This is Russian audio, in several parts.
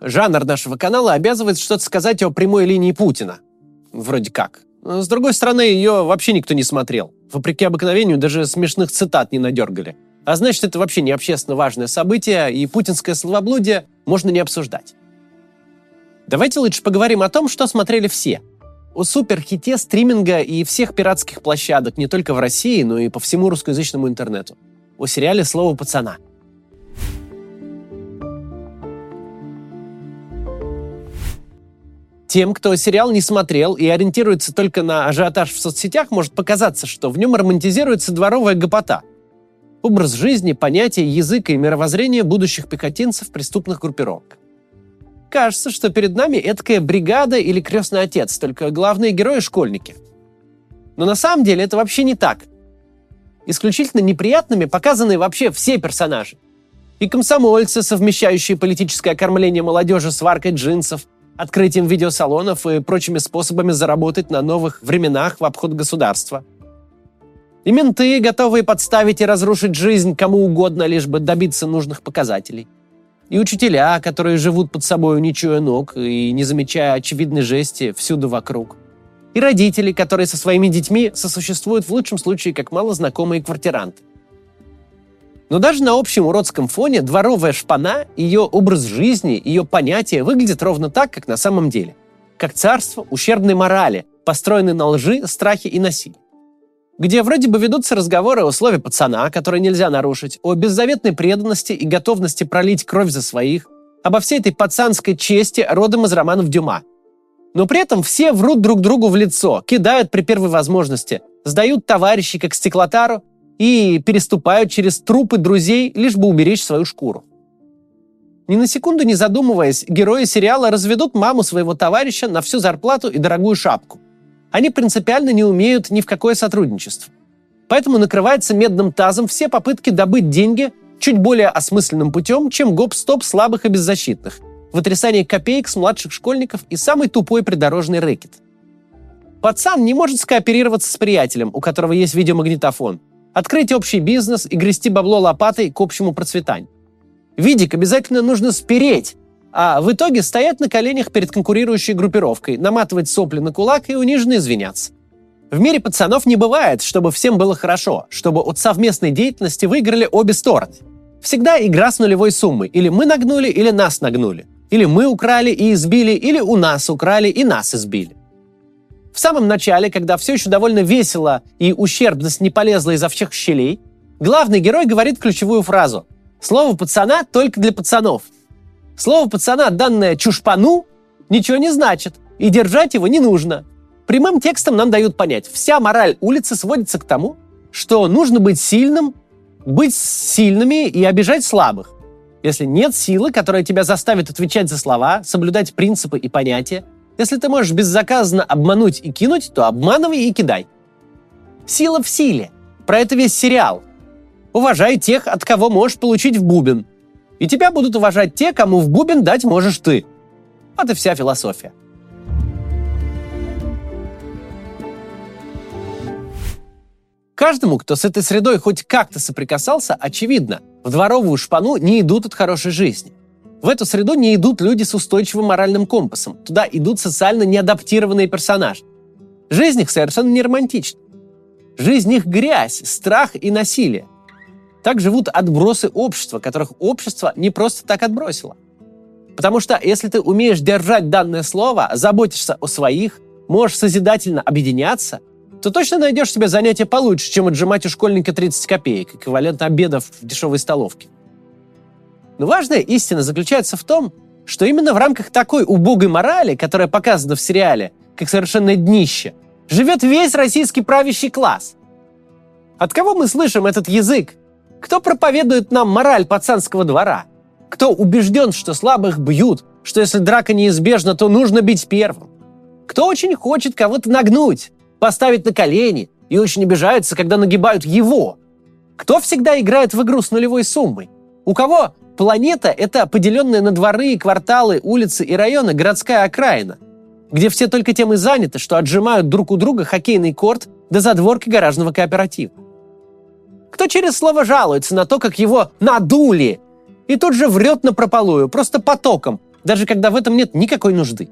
Жанр нашего канала обязывает что-то сказать о прямой линии Путина. Вроде как. С другой стороны, ее вообще никто не смотрел. Вопреки обыкновению, даже смешных цитат не надергали. А значит, это вообще не общественно важное событие, и путинское словоблудие можно не обсуждать. Давайте лучше поговорим о том, что смотрели все. О суперхите стриминга и всех пиратских площадок не только в России, но и по всему русскоязычному интернету. О сериале «Слово пацана». Тем, кто сериал не смотрел и ориентируется только на ажиотаж в соцсетях, может показаться, что в нем романтизируется дворовая гопота – образ жизни, понятия, языка и мировоззрения будущих пехотинцев преступных группировок. Кажется, что перед нами эткая бригада или крестный отец, только главные герои – школьники. Но на самом деле это вообще не так. Исключительно неприятными показаны вообще все персонажи. И комсомольцы, совмещающие политическое окормление молодежи с варкой джинсов, открытием видеосалонов и прочими способами заработать на новых временах в обход государства – и менты, готовые подставить и разрушить жизнь кому угодно, лишь бы добиться нужных показателей. И учителя, которые живут под собой, не чуя ног и не замечая очевидной жести всюду вокруг. И родители, которые со своими детьми сосуществуют в лучшем случае как малознакомые квартиранты. Но даже на общем уродском фоне дворовая шпана, ее образ жизни, ее понятия выглядят ровно так, как на самом деле. Как царство ущербной морали, построенной на лжи, страхе и насилии где вроде бы ведутся разговоры о слове пацана, которое нельзя нарушить, о беззаветной преданности и готовности пролить кровь за своих, обо всей этой пацанской чести родом из романов Дюма. Но при этом все врут друг другу в лицо, кидают при первой возможности, сдают товарищей как стеклотару и переступают через трупы друзей, лишь бы уберечь свою шкуру. Ни на секунду не задумываясь, герои сериала разведут маму своего товарища на всю зарплату и дорогую шапку они принципиально не умеют ни в какое сотрудничество. Поэтому накрывается медным тазом все попытки добыть деньги чуть более осмысленным путем, чем гоп-стоп слабых и беззащитных, вытрясание копеек с младших школьников и самый тупой придорожный рэкет. Пацан не может скооперироваться с приятелем, у которого есть видеомагнитофон, открыть общий бизнес и грести бабло лопатой к общему процветанию. Видик обязательно нужно спереть, а в итоге стоять на коленях перед конкурирующей группировкой, наматывать сопли на кулак и униженно извиняться. В мире пацанов не бывает, чтобы всем было хорошо, чтобы от совместной деятельности выиграли обе стороны. Всегда игра с нулевой суммой. Или мы нагнули, или нас нагнули. Или мы украли и избили, или у нас украли и нас избили. В самом начале, когда все еще довольно весело и ущербность не полезла изо всех щелей, главный герой говорит ключевую фразу «Слово пацана только для пацанов», Слово пацана, данное чушпану, ничего не значит, и держать его не нужно. Прямым текстом нам дают понять, вся мораль улицы сводится к тому, что нужно быть сильным, быть сильными и обижать слабых. Если нет силы, которая тебя заставит отвечать за слова, соблюдать принципы и понятия, если ты можешь беззаказанно обмануть и кинуть, то обманывай и кидай. Сила в силе. Про это весь сериал. Уважай тех, от кого можешь получить в бубен – и тебя будут уважать те, кому в бубен дать можешь ты. Вот и вся философия. Каждому, кто с этой средой хоть как-то соприкасался, очевидно, в дворовую шпану не идут от хорошей жизни. В эту среду не идут люди с устойчивым моральным компасом. Туда идут социально неадаптированные персонажи. Жизнь их совершенно не романтична. Жизнь их грязь, страх и насилие. Так живут отбросы общества, которых общество не просто так отбросило. Потому что если ты умеешь держать данное слово, заботишься о своих, можешь созидательно объединяться, то точно найдешь себе занятие получше, чем отжимать у школьника 30 копеек, эквивалент обедов в дешевой столовке. Но важная истина заключается в том, что именно в рамках такой убогой морали, которая показана в сериале, как совершенно днище, живет весь российский правящий класс. От кого мы слышим этот язык, кто проповедует нам мораль пацанского двора? Кто убежден, что слабых бьют, что если драка неизбежна, то нужно бить первым? Кто очень хочет кого-то нагнуть, поставить на колени и очень обижается, когда нагибают его? Кто всегда играет в игру с нулевой суммой? У кого планета – это поделенная на дворы, кварталы, улицы и районы городская окраина, где все только тем и заняты, что отжимают друг у друга хоккейный корт до задворки гаражного кооператива? Кто через слово жалуется на то, как его надули, и тут же врет на прополую, просто потоком, даже когда в этом нет никакой нужды?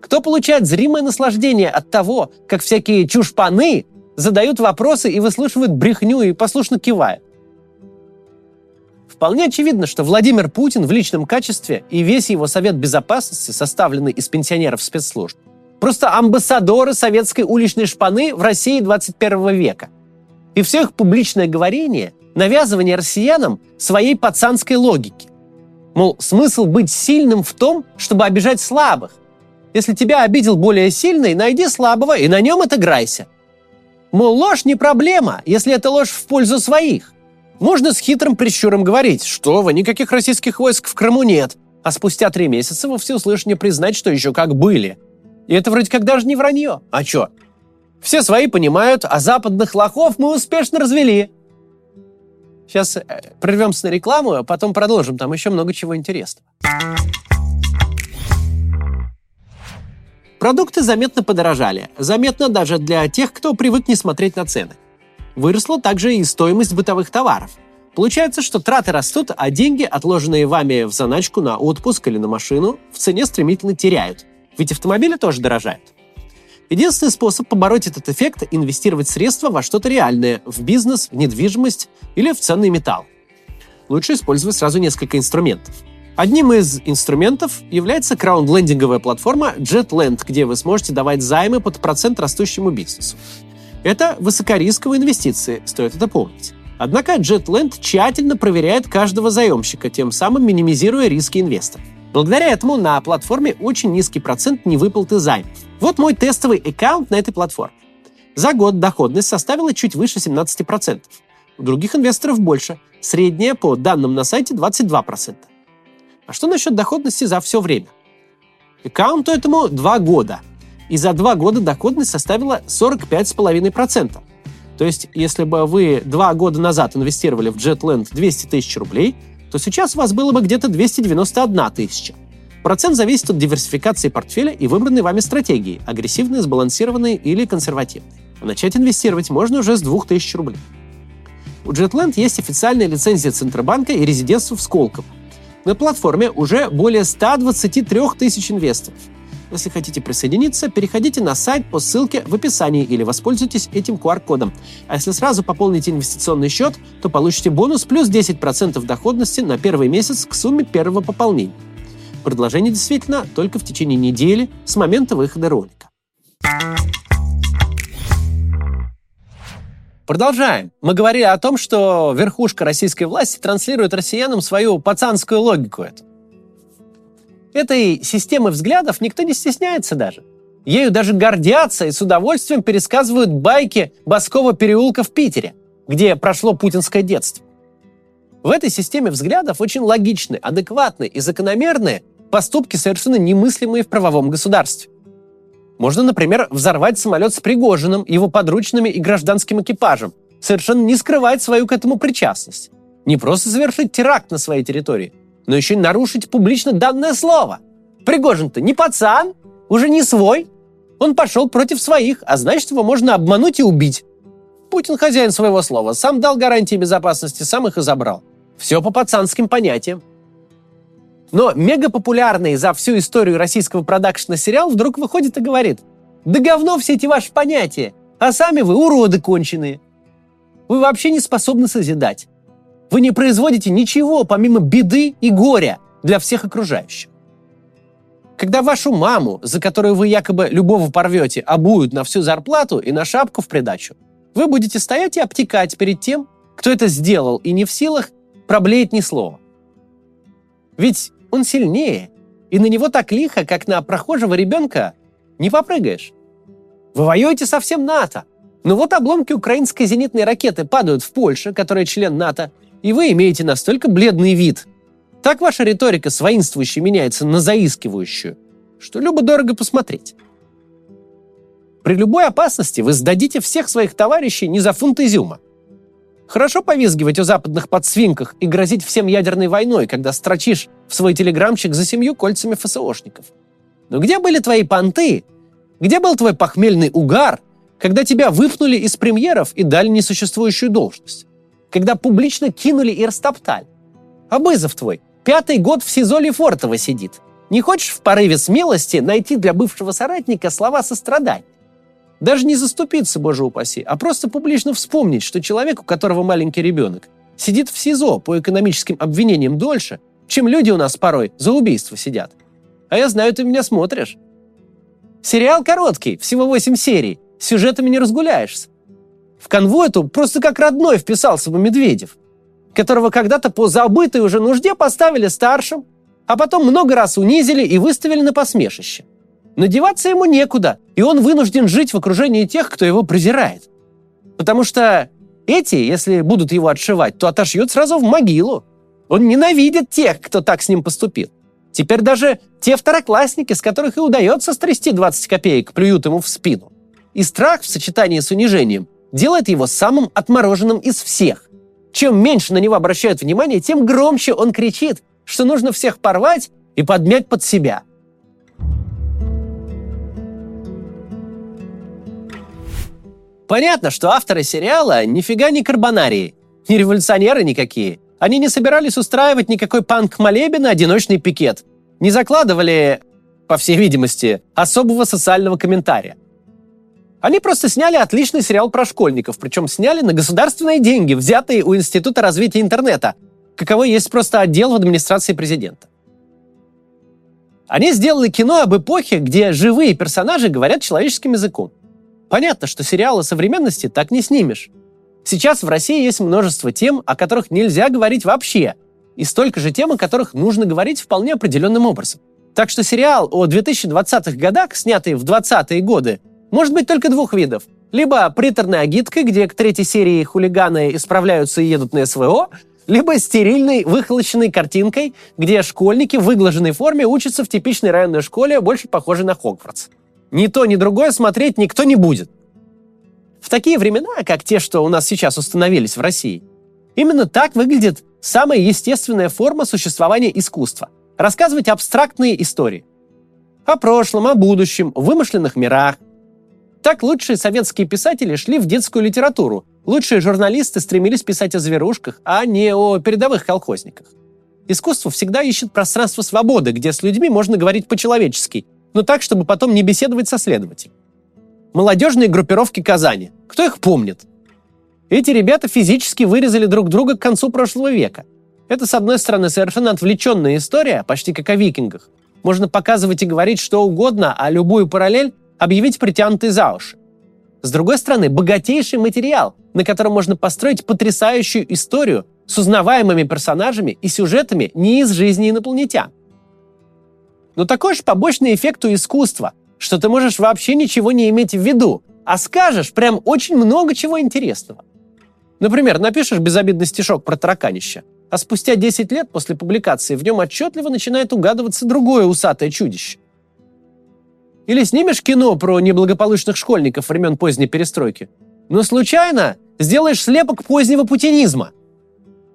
Кто получает зримое наслаждение от того, как всякие чушпаны задают вопросы и выслушивают брехню и послушно кивают? Вполне очевидно, что Владимир Путин в личном качестве и весь его Совет Безопасности, составленный из пенсионеров спецслужб, просто амбассадоры советской уличной шпаны в России 21 века. И все их публичное говорение – навязывание россиянам своей пацанской логики. Мол, смысл быть сильным в том, чтобы обижать слабых. Если тебя обидел более сильный, найди слабого и на нем отыграйся. Мол, ложь не проблема, если это ложь в пользу своих. Можно с хитрым прищуром говорить, что вы, никаких российских войск в Крыму нет, а спустя три месяца во всеуслышание признать, что еще как были. И это вроде как даже не вранье. А чё? Все свои понимают, а западных лохов мы успешно развели. Сейчас э, прервемся на рекламу, а потом продолжим. Там еще много чего интересного. Продукты заметно подорожали. Заметно даже для тех, кто привык не смотреть на цены. Выросла также и стоимость бытовых товаров. Получается, что траты растут, а деньги, отложенные вами в заначку на отпуск или на машину, в цене стремительно теряют. Ведь автомобили тоже дорожают. Единственный способ побороть этот эффект – инвестировать средства во что-то реальное, в бизнес, в недвижимость или в ценный металл. Лучше использовать сразу несколько инструментов. Одним из инструментов является краунд-лендинговая платформа JetLand, где вы сможете давать займы под процент растущему бизнесу. Это высокорисковые инвестиции, стоит это помнить. Однако JetLand тщательно проверяет каждого заемщика, тем самым минимизируя риски инвесторов. Благодаря этому на платформе очень низкий процент невыплаты займов. Вот мой тестовый аккаунт на этой платформе. За год доходность составила чуть выше 17%. У других инвесторов больше. Средняя по данным на сайте 22%. А что насчет доходности за все время? Аккаунту этому 2 года – и за два года доходность составила 45,5%. То есть, если бы вы два года назад инвестировали в JetLand 200 тысяч рублей, то сейчас у вас было бы где-то 291 тысяча. Процент зависит от диверсификации портфеля и выбранной вами стратегии – агрессивной, сбалансированной или консервативной. А начать инвестировать можно уже с 2000 рублей. У JetLand есть официальная лицензия Центробанка и резидентство в Сколково. На платформе уже более 123 тысяч инвесторов – если хотите присоединиться, переходите на сайт по ссылке в описании или воспользуйтесь этим QR-кодом. А если сразу пополните инвестиционный счет, то получите бонус плюс 10% доходности на первый месяц к сумме первого пополнения. Предложение действительно только в течение недели с момента выхода ролика. Продолжаем. Мы говорили о том, что верхушка российской власти транслирует россиянам свою пацанскую логику. Эту. Этой системы взглядов никто не стесняется даже. Ею даже гордятся и с удовольствием пересказывают байки Баскова переулка в Питере, где прошло путинское детство. В этой системе взглядов очень логичны, адекватны и закономерные поступки, совершенно немыслимые в правовом государстве. Можно, например, взорвать самолет с Пригожиным, его подручными и гражданским экипажем, совершенно не скрывать свою к этому причастность. Не просто совершить теракт на своей территории – но еще и нарушить публично данное слово. Пригожин-то не пацан, уже не свой. Он пошел против своих, а значит, его можно обмануть и убить. Путин хозяин своего слова, сам дал гарантии безопасности, сам их и забрал. Все по пацанским понятиям. Но мегапопулярный за всю историю российского продакшена сериал вдруг выходит и говорит, да говно все эти ваши понятия, а сами вы уроды конченые. Вы вообще не способны созидать. Вы не производите ничего помимо беды и горя для всех окружающих. Когда вашу маму, за которую вы якобы любого порвете, обуют на всю зарплату и на шапку в придачу, вы будете стоять и обтекать перед тем, кто это сделал и не в силах проблеять ни слова. Ведь он сильнее, и на него так лихо, как на прохожего ребенка, не попрыгаешь. Вы воюете со всем НАТО. Но вот обломки украинской зенитной ракеты падают в Польше, которая член НАТО, и вы имеете настолько бледный вид. Так ваша риторика с воинствующей меняется на заискивающую, что любо-дорого посмотреть. При любой опасности вы сдадите всех своих товарищей не за фунт изюма. Хорошо повизгивать о западных подсвинках и грозить всем ядерной войной, когда строчишь в свой телеграмчик за семью кольцами ФСОшников. Но где были твои понты? Где был твой похмельный угар, когда тебя выпнули из премьеров и дали несуществующую должность? Когда публично кинули и растоптали. А Бызов твой пятый год в СИЗО Лефортово сидит. Не хочешь в порыве смелости найти для бывшего соратника слова сострадания? Даже не заступиться, боже упаси, а просто публично вспомнить, что человек, у которого маленький ребенок, сидит в СИЗО по экономическим обвинениям дольше, чем люди у нас порой за убийство сидят. А я знаю, ты меня смотришь. Сериал короткий, всего 8 серий. Сюжетами не разгуляешься. В канву эту просто как родной вписался бы Медведев, которого когда-то по забытой уже нужде поставили старшим, а потом много раз унизили и выставили на посмешище. Надеваться ему некуда, и он вынужден жить в окружении тех, кто его презирает. Потому что эти, если будут его отшивать, то отошьют сразу в могилу. Он ненавидит тех, кто так с ним поступил. Теперь даже те второклассники, с которых и удается стрясти 20 копеек, плюют ему в спину. И страх в сочетании с унижением делает его самым отмороженным из всех. Чем меньше на него обращают внимание, тем громче он кричит, что нужно всех порвать и подмять под себя. Понятно, что авторы сериала нифига не карбонарии, не революционеры никакие. Они не собирались устраивать никакой панк-молебен одиночный пикет. Не закладывали, по всей видимости, особого социального комментария. Они просто сняли отличный сериал про школьников, причем сняли на государственные деньги, взятые у Института развития интернета, каковой есть просто отдел в администрации президента. Они сделали кино об эпохе, где живые персонажи говорят человеческим языком. Понятно, что сериалы современности так не снимешь. Сейчас в России есть множество тем, о которых нельзя говорить вообще, и столько же тем, о которых нужно говорить вполне определенным образом. Так что сериал о 2020-х годах, снятый в 20-е годы, может быть только двух видов. Либо приторной агиткой, где к третьей серии хулиганы исправляются и едут на СВО, либо стерильной, выхолощенной картинкой, где школьники в выглаженной форме учатся в типичной районной школе, больше похожей на Хогвартс. Ни то, ни другое смотреть никто не будет. В такие времена, как те, что у нас сейчас установились в России, именно так выглядит самая естественная форма существования искусства – рассказывать абстрактные истории. О прошлом, о будущем, вымышленных мирах, так лучшие советские писатели шли в детскую литературу. Лучшие журналисты стремились писать о зверушках, а не о передовых колхозниках. Искусство всегда ищет пространство свободы, где с людьми можно говорить по-человечески, но так, чтобы потом не беседовать со следователем. Молодежные группировки Казани. Кто их помнит? Эти ребята физически вырезали друг друга к концу прошлого века. Это, с одной стороны, совершенно отвлеченная история, почти как о викингах. Можно показывать и говорить что угодно, а любую параллель объявить притянутый за уши. С другой стороны, богатейший материал, на котором можно построить потрясающую историю с узнаваемыми персонажами и сюжетами не из жизни инопланетян. Но такой же побочный эффект у искусства, что ты можешь вообще ничего не иметь в виду, а скажешь прям очень много чего интересного. Например, напишешь безобидный стишок про тараканище, а спустя 10 лет после публикации в нем отчетливо начинает угадываться другое усатое чудище. Или снимешь кино про неблагополучных школьников времен поздней перестройки, но случайно сделаешь слепок позднего путинизма.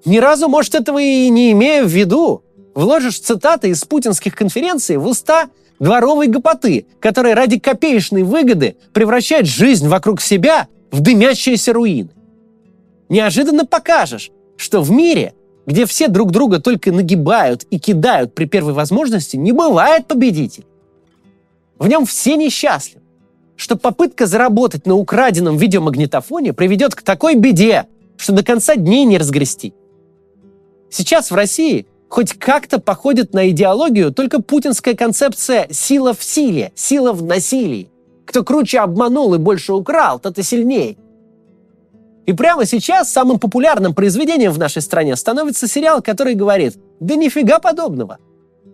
Ни разу, может, этого и не имея в виду, вложишь цитаты из путинских конференций в уста дворовой гопоты, которая ради копеечной выгоды превращает жизнь вокруг себя в дымящиеся руины. Неожиданно покажешь, что в мире, где все друг друга только нагибают и кидают при первой возможности, не бывает победителей. В нем все несчастливы. Что попытка заработать на украденном видеомагнитофоне приведет к такой беде, что до конца дней не разгрести. Сейчас в России хоть как-то походит на идеологию только путинская концепция «сила в силе», «сила в насилии». Кто круче обманул и больше украл, тот и сильнее. И прямо сейчас самым популярным произведением в нашей стране становится сериал, который говорит «Да нифига подобного».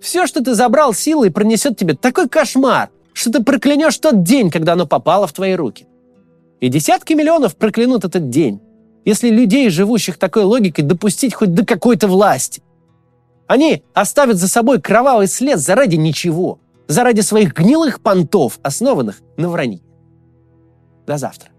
Все, что ты забрал силой, пронесет тебе такой кошмар, что ты проклянешь тот день, когда оно попало в твои руки. И десятки миллионов проклянут этот день, если людей, живущих такой логикой, допустить хоть до какой-то власти. Они оставят за собой кровавый след заради ничего, заради своих гнилых понтов, основанных на вранье. До завтра.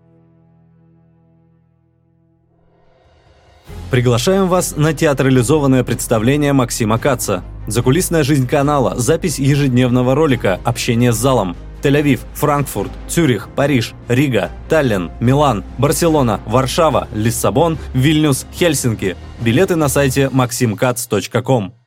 Приглашаем вас на театрализованное представление Максима Каца. Закулисная жизнь канала, запись ежедневного ролика, общение с залом. Тель-Авив, Франкфурт, Цюрих, Париж, Рига, Таллин, Милан, Барселона, Варшава, Лиссабон, Вильнюс, Хельсинки. Билеты на сайте maximkatz.com.